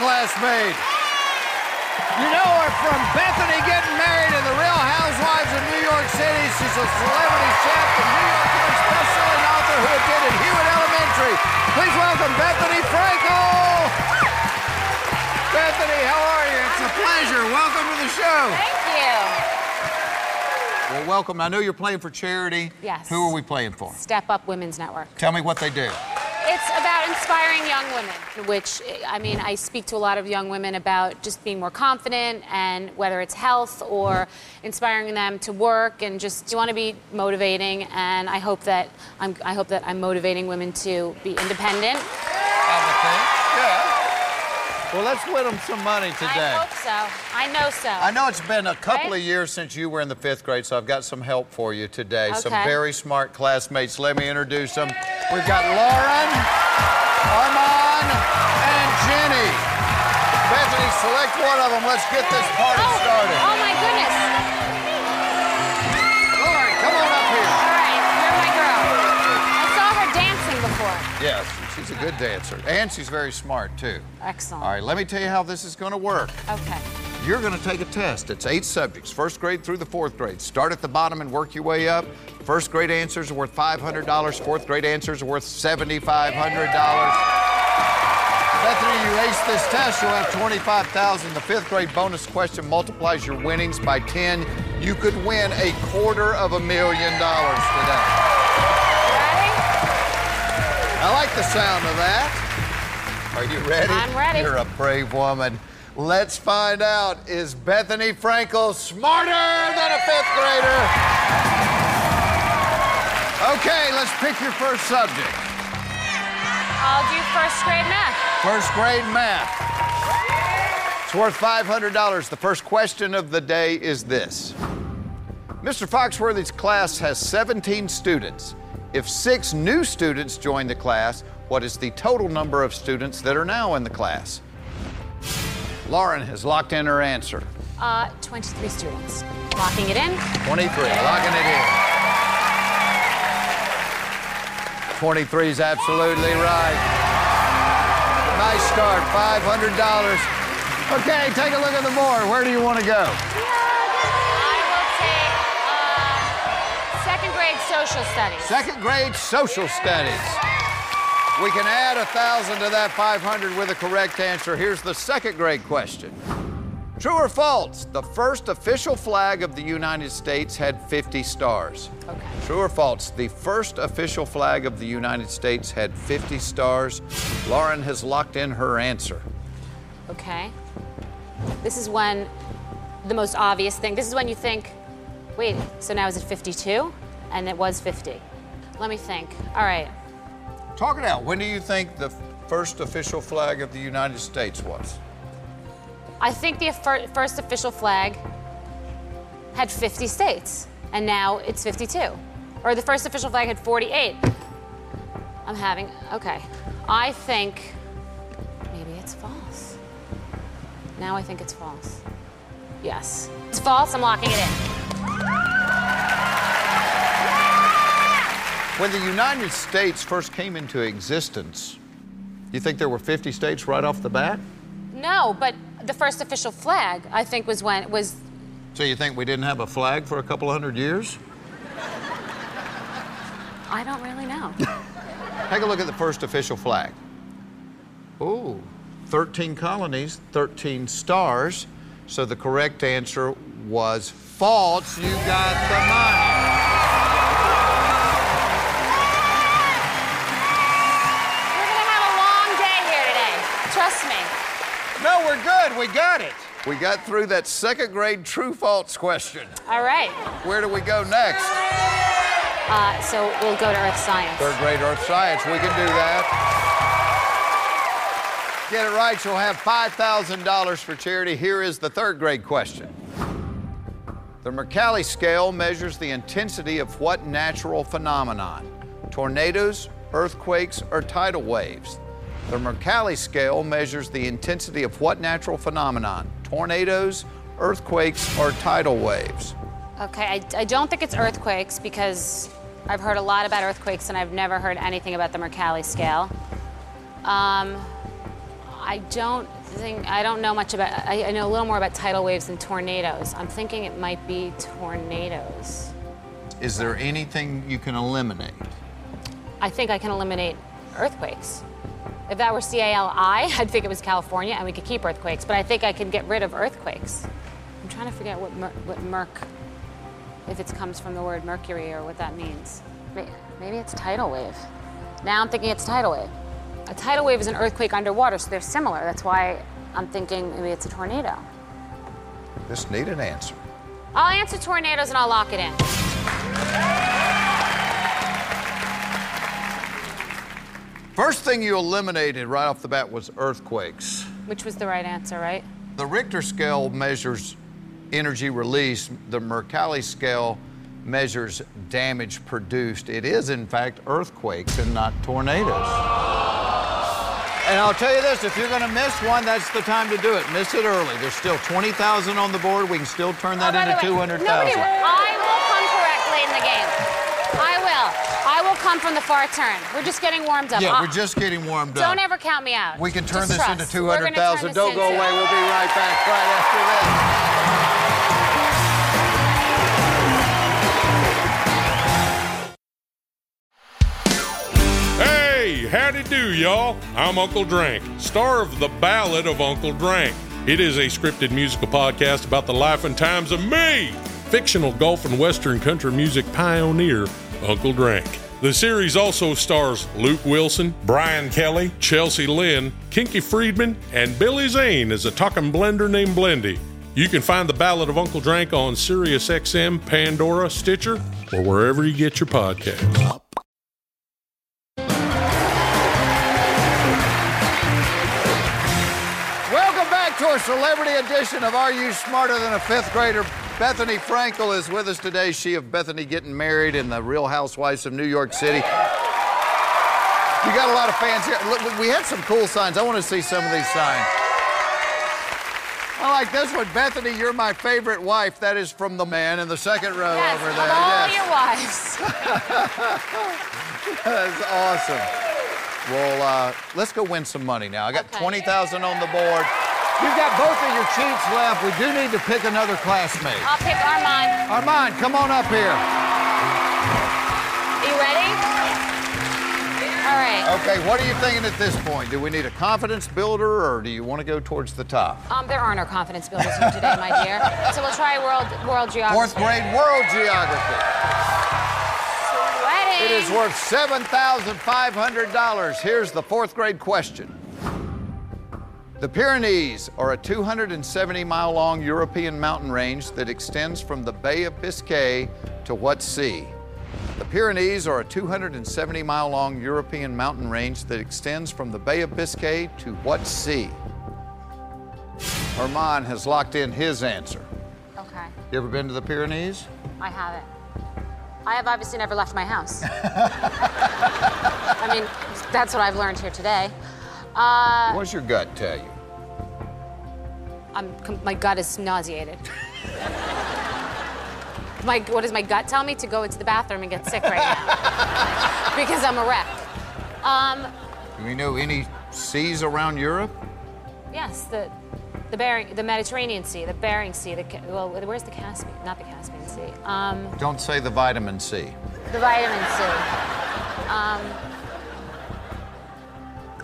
Classmate? You know her from Bethenny getting married in the Real Housewives of New York City. She's a celebrity chef and New York Times bestselling author who attended Hewitt Elementary. Please welcome Bethenny Frankel. Bethenny, how are you? It's a pleasure. Welcome to the show. Thank you. Well, welcome. I know you're playing for charity. Yes. Who are we playing for? Step Up Women's Network. Tell me what they do. It's about inspiring young women, which, I mean, I speak to a lot of young women about just being more confident and whether it's health or inspiring them to work and just you want to be motivating. And I hope that I'm, I hope that I'm motivating women to be independent. I would think. Yeah. Well, let's win them some money today. I hope so. I know so. I know it's been a couple Right? of years since you were in the fifth grade, so I've got some help for you today. Some very smart classmates. Let me introduce them. We've got Lauren, Armand, and Jenny. Bethenny, select one of them. Let's get this party oh, started. oh my goodness. Lauren, come on up here. All right, you're my girl. I saw her dancing before. Yes, she's a good dancer, and she's very smart too. Excellent. All right, let me tell you how this is going to work. Okay. You're going to take a test. It's eight subjects, first grade through the fourth grade. Start at the bottom and work your way up. First grade answers are worth $500. Fourth grade answers are worth $7,500. Bethenny, you ace this test, you'll have 25000 The fifth grade bonus question multiplies your winnings by 10. You could win a quarter of a million dollars today. Ready? I like the sound of that. Are you ready? I'm ready. You're a brave woman. Let's find out is Bethenny Frankel smarter than a fifth grader? Okay, let's pick your first subject. I'll do first grade math. First grade math. It's worth $500. The first question of the day is this Mr. Foxworthy's class has 17 students. If six new students join the class, what is the total number of students that are now in the class? Lauren has locked in her answer. Uh, 23 students. Locking it in. 23, locking it in. 23 is absolutely right. Nice start, $500. Okay, take a look at the board. Where do you want to go? I will take uh, second grade social studies. Second grade social studies. We can add a thousand to that 500 with a correct answer. Here's the second grade question. True or false? The first official flag of the United States had 50 stars. Okay. True or false? The first official flag of the United States had 50 stars. Lauren has locked in her answer. Okay. This is when the most obvious thing. This is when you think, wait, so now is it 52? And it was 50. Let me think. All right. Talk it out. When do you think the first official flag of the United States was? I think the first official flag had 50 states, and now it's 52. Or the first official flag had 48. I'm having, okay. I think maybe it's false. Now I think it's false. Yes. It's false, I'm locking it in. When the United States first came into existence, you think there were 50 states right off the bat? No, but the first official flag, I think, was when, was, So you think we didn't have a flag for a couple hundred years? I don't really know. Take a look at the first official flag. Ooh, 13 colonies, 13 stars. So the correct answer was false. You got the money. We got it. We got through that second grade true false question. All right. Where do we go next? Uh, so we'll go to Earth Science. Third grade earth science. We can do that. Get it right, you'll have $5,000 for charity. Here is the third grade question. The Mercalli scale measures the intensity of what natural phenomenon? Tornadoes, earthquakes, or tidal waves? The Mercalli scale measures the intensity of what natural phenomenon? Tornadoes, earthquakes, or tidal waves? Okay, I, I don't think it's earthquakes because I've heard a lot about earthquakes and I've never heard anything about the Mercalli scale. Um, I don't think I don't know much about. I, I know a little more about tidal waves than tornadoes. I'm thinking it might be tornadoes. Is there anything you can eliminate? I think I can eliminate earthquakes. If that were CALI, I'd think it was California and we could keep earthquakes, but I think I can get rid of earthquakes. I'm trying to figure out what, mer- what merc, if it comes from the word mercury or what that means. Maybe it's tidal wave. Now I'm thinking it's tidal wave. A tidal wave is an earthquake underwater, so they're similar. That's why I'm thinking maybe it's a tornado. Just need an answer. I'll answer tornadoes and I'll lock it in. First thing you eliminated right off the bat was earthquakes. Which was the right answer, right? The Richter scale measures energy release, the Mercalli scale measures damage produced. It is, in fact, earthquakes and not tornadoes. And I'll tell you this if you're going to miss one, that's the time to do it. Miss it early. There's still 20,000 on the board. We can still turn that Oh, into 200,000. Nobody, I will come correct late in the game. I will. I will come from the far turn. We're just getting warmed up. Yeah, I- we're uh, just getting warmed up. Don't ever count me out. We can turn Just this trust. into We're gonna turn 200,000. Don't go into- away. We'll be right back right after this. Hey, howdy do, y'all. I'm Uncle Drank, star of The Ballad of Uncle Drank. It is a scripted musical podcast about the life and times of me, fictional golf and western country music pioneer, Uncle Drank. The series also stars Luke Wilson, Brian Kelly, Chelsea Lynn, Kinky Friedman, and Billy Zane as a talking blender named Blendy. You can find The Ballad of Uncle Drank on SiriusXM, Pandora, Stitcher, or wherever you get your podcasts. Welcome back to our celebrity edition of Are You Smarter Than a Fifth Grader? Bethenny Frankel is with us today. She of Bethenny getting married in the Real Housewives of New York City. You got a lot of fans here. Look, we had some cool signs. I want to see some of these signs. I like this one. Bethenny, you're my favorite wife. That is from the man in the second row Yes, over of there. all Yes. your wives. That's awesome. Well, uh, let's go win some money now. I got Okay. 20,000 on the board. You've got both of your cheats left. We do need to pick another classmate. I'll pick Armand. Armand, come on up here. You ready? All right. Okay, what are you thinking at this point? Do we need a confidence builder or do you want to go towards the top? Um, there are no confidence builders here today, my dear. So we'll try world world geography. Fourth grade world geography. Sweating. It is worth $7,500. Here's the fourth grade question. The Pyrenees are a 270 mile long European mountain range that extends from the Bay of Biscay to what sea? The Pyrenees are a 270 mile long European mountain range that extends from the Bay of Biscay to what sea? Herman has locked in his answer. Okay, You ever been to the Pyrenees? I haven't. I have obviously never left my house. I mean, that's what I've learned here today. Uh, What's your gut tell you? I'm, my gut is nauseated. my, what does my gut tell me? To go into the bathroom and get sick right now. because I'm a wreck. Um, Do we know any seas around Europe? yes, the, the Bering, the Mediterranean Sea, the Bering Sea, the, well, where's the Caspian? Not the Caspian Sea. Um, Don't say the vitamin C. the vitamin C. Um,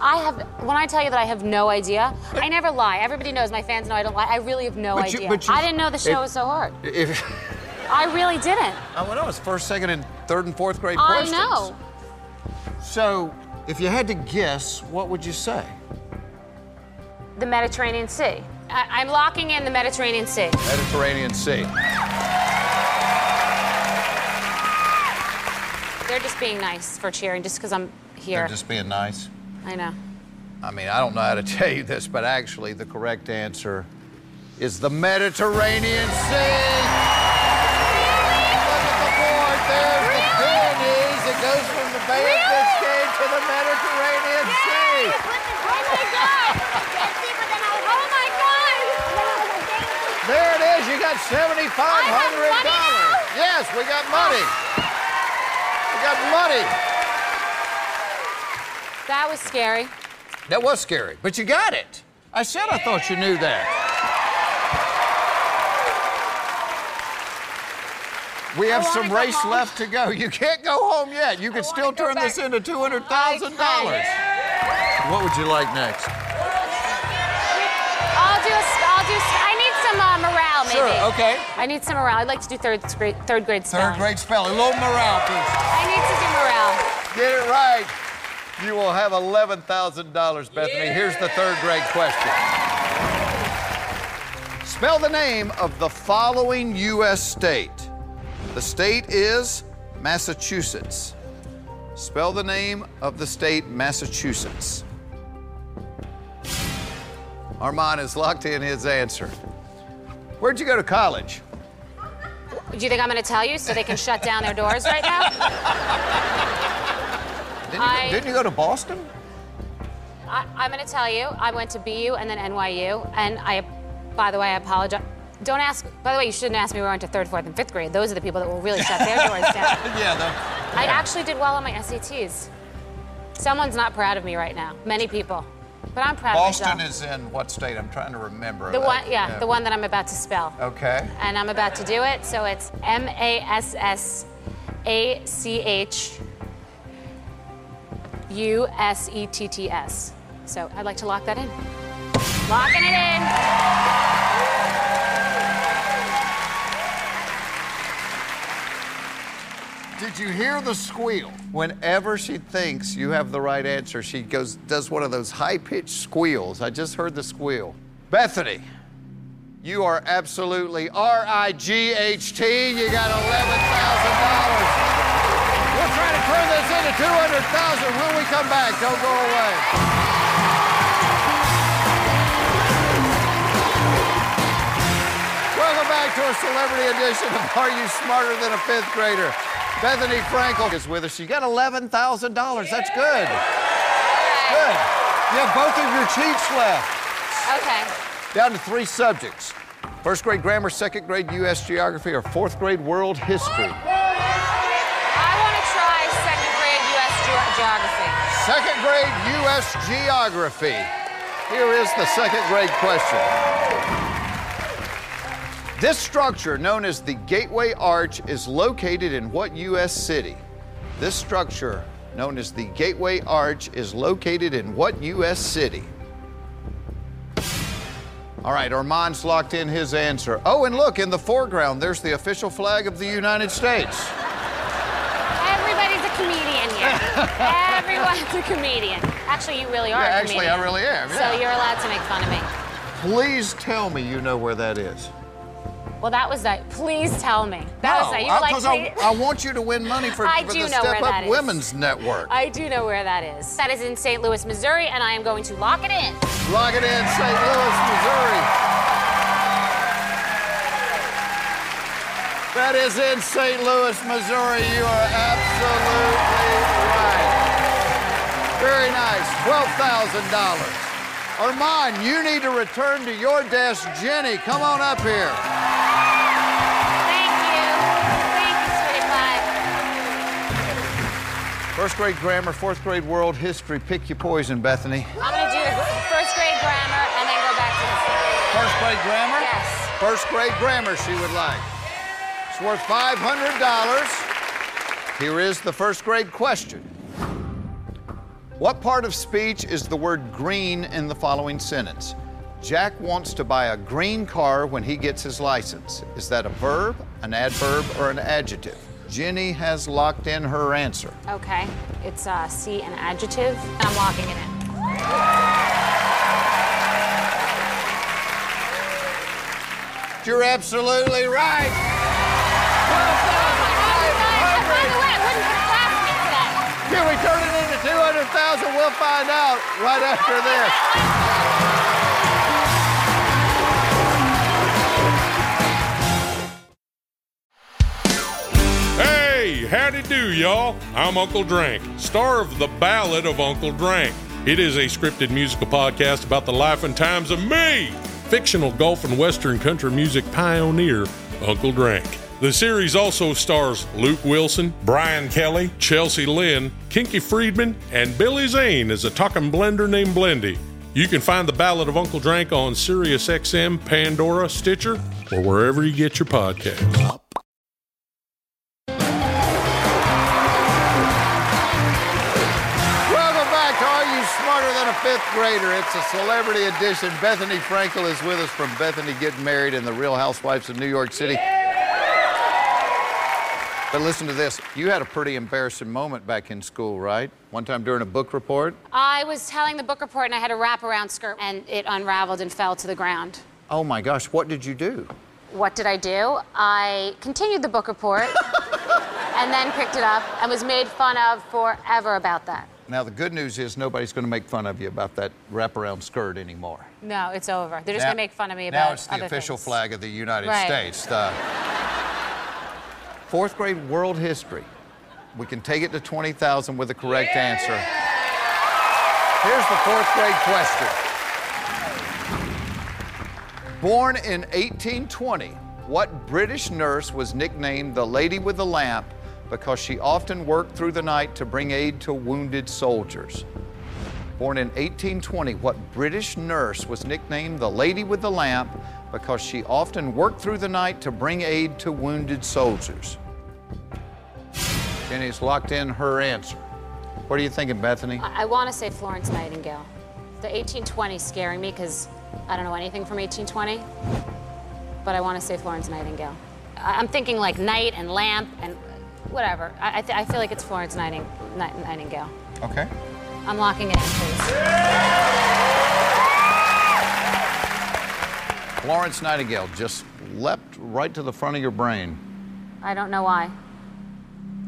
I have, when I tell you that I have no idea, I never lie. Everybody knows, my fans know I don't lie. I really have no But you- idea. but you- I didn't know the show if- was so hard. If, I really didn't. Uh, I don't know, it's first, second, and third and fourth grade I questions. know. So, if you had to guess, what would you say? The Mediterranean Sea. I, I'm locking in the Mediterranean Sea. Mediterranean Sea. They're just being nice for cheering just because I'm here. They're just being nice. I know. I mean, I don't know how to tell you this, but actually, the correct answer is the Mediterranean Sea. Look at the board. There's the Pyrenees. It goes from the Bay of Biscay to the Mediterranean Sea. Oh my God! Oh my God! There it is. You got seventy-five hundred dollars. Yes, we got money. We got money. That was scary. That was scary, but you got it. I said I thought you knew that. We have some race home. left to go. You can't go home yet. You can still turn this into two hundred thousand dollars. What would you like next? I'll do a, I'll do, I need some uh, morale, maybe. Sure, okay. I need some morale. I'd like to do third grade, third grade spelling. Third grade spelling. A little morale, please. I need to do morale. Get it right. You will have eleven thousand dollars, Bethenny. Here's the third grade question. Spell the name of the following U.S. state. The state is Massachusetts. Spell the name of the state Massachusetts. Armand has locked in his answer. Where'd you go to college? Do you think I'm going to tell you so they can shut down their doors right now? Didn't you, didn't you go to Boston? I, I'm going to tell you. I went to BU and then NYU, and I, by the way, I apologize. Don't ask. By the way, you shouldn't ask me where I went to third, fourth, and fifth grade. Those are the people that will really shut their doors down. Yeah, the, I actually did well on my SATs. Someone's not proud of me right now. Many people, but I'm proud Boston of myself. Boston is in what state? I'm trying to remember. the that. one, yeah, the one that I'm about to spell. Okay. and I'm about to do it. So it's M A S S A C H U S E T T S. So I'd like to lock that in. Locking it in. Did you hear the squeal? Whenever she thinks you have the right answer, she goes does one of those high-pitched squeals. I just heard the squeal. Bethenny, you are absolutely R-I-G-H-T. You got eleven thousand dollars. We're trying to turn this into two hundred thousand. When we come back, don't go away. Welcome back to a celebrity edition of Are You Smarter Than a Fifth Grader? Bethenny Frankel is with us. You got $11,000. That's good. Good. You have both of your cheats left. Okay. Down to three subjects first grade grammar, second grade U.S. geography, or fourth grade world history. Second grade U.S. geography. Here is the second grade question. This structure, known as the Gateway Arch, is located in what U.S. city? This structure, known as the Gateway Arch, is located in what U.S. city? All right, Armand's locked in his answer. Oh, and look, in the foreground, there's the official flag of the United States. Everybody's a comedian here. Everyone's a comedian. Actually, you really are Yeah, a actually, comedian. I really am, So you're allowed to make fun of me. Please tell me you know where that is. Well, that was that. Please tell me. That was that. You were like, I, I want you to win money for, I for do the know where Step Up that is. Women's Network. I do know where that is. That is in St. Louis, Missouri, and I am going to lock it in. Lock it in, St. Louis, Missouri. That is in St. Louis, Missouri. You are absolutely. Very nice. $12,000. Armand, you need to return to your desk. Jenny, come on up here. Thank you. Thank you, sweetie pie. First grade grammar, fourth grade world history. Pick your poison, Bethenny. I'm going to do first grade grammar and then go back to the. First grade grammar? Yes. First grade grammar she would like. It's worth $500. Here is the first grade question. What part of speech is the word green in the following sentence? Jack wants to buy a green car when he gets his license. Is that a verb, an adverb, or an adjective? Jenny has locked in her answer. Okay. It's uh, C, an adjective. And I'm locking it in. You're absolutely right. By the way, I wouldn't have classed me today. Can we turn it into 200,000? We'll find out right after this. Hey, howdy do, y'all. I'm Uncle Drank, star of The Ballad of Uncle Drank. It is a scripted musical podcast about the life and times of me, fictional golf and western country music pioneer, Uncle Drank. The series also stars Luke Wilson, Brian Kelly, Chelsea Lynn, Kinky Friedman, and Billy Zane as a talking blender named Blendy. You can find The Ballad of Uncle Drank on SiriusXM, Pandora, Stitcher, or wherever you get your podcasts. Welcome back to Are You Smarter Than a Fifth Grader? It's a celebrity edition. Bethenny Frankel is with us from Bethenny Getting Married and the Real Housewives of New York City. But listen to this. You had a pretty embarrassing moment back in school, right? One time during a book report. I was telling the book report and I had a wraparound skirt and it unraveled and fell to the ground. Oh my gosh, what did you do? What did I do? I continued the book report and then picked it up and was made fun of forever about that. Now, the good news is nobody's going to make fun of you about that wraparound skirt anymore. No, it's over. They're just gonna make fun of me about Now it's the other official things. flag of the United Right. States. The fourth grade world history. We can take it to 20,000 with the correct answer. Here's the fourth grade question. Born in 1820, what British nurse was nicknamed the Lady with the Lamp because she often worked through the night to bring aid to wounded soldiers? Born in 1820, what British nurse was nicknamed the Lady with the Lamp because she often worked through the night to bring aid to wounded soldiers? Jenny's locked in her answer. What are you thinking, Bethenny? I, I want to say Florence Nightingale. The 1820 scaring me because I don't know anything from 1820, but I want to say Florence Nightingale. I, I'm thinking like night and lamp and whatever. I, I, th- I feel like it's Florence Nighting- Night- Nightingale. Okay. I'm locking it in, please. Florence Nightingale just leapt right to the front of your brain. I don't know why.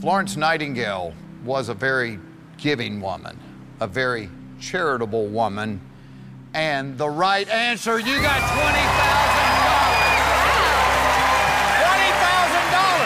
Florence Nightingale was a very giving woman, a very charitable woman, and the right answer, you got $20,000. $20,000.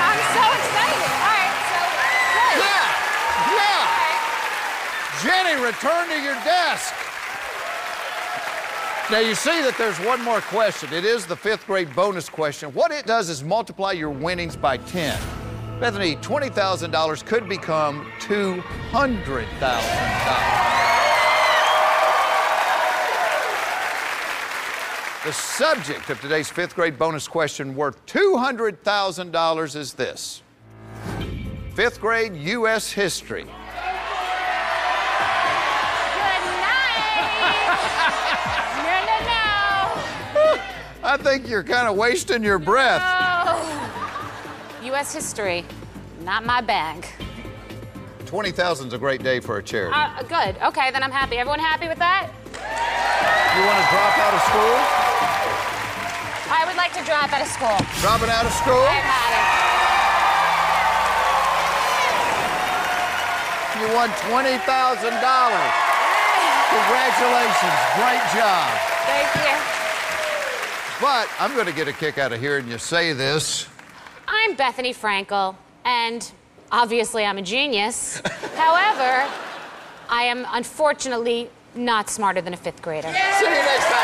I'm so excited. All right, so good. Yeah, yeah. Jenny, return to your desk. Now you see that there's one more question. It is the fifth grade bonus question. What it does is multiply your winnings by 10. Bethenny, $20,000 could become $200,000. The subject of today's fifth grade bonus question worth $200,000 is this fifth grade U.S. history. I think you're kind of wasting your breath. Oh. U.S. history, not my bag. 20,000 is a great day for a charity. Uh, good. Okay, then I'm happy. Everyone happy with that? You want to drop out of school? I would like to drop out of school. Dropping out of school? I've had You won $20,000. Congratulations. Great job. Thank you. But I'm going to get a kick out of hearing you say this. I'm Bethenny Frankel, and obviously I'm a genius. However, I am unfortunately not smarter than a fifth grader. See you next time.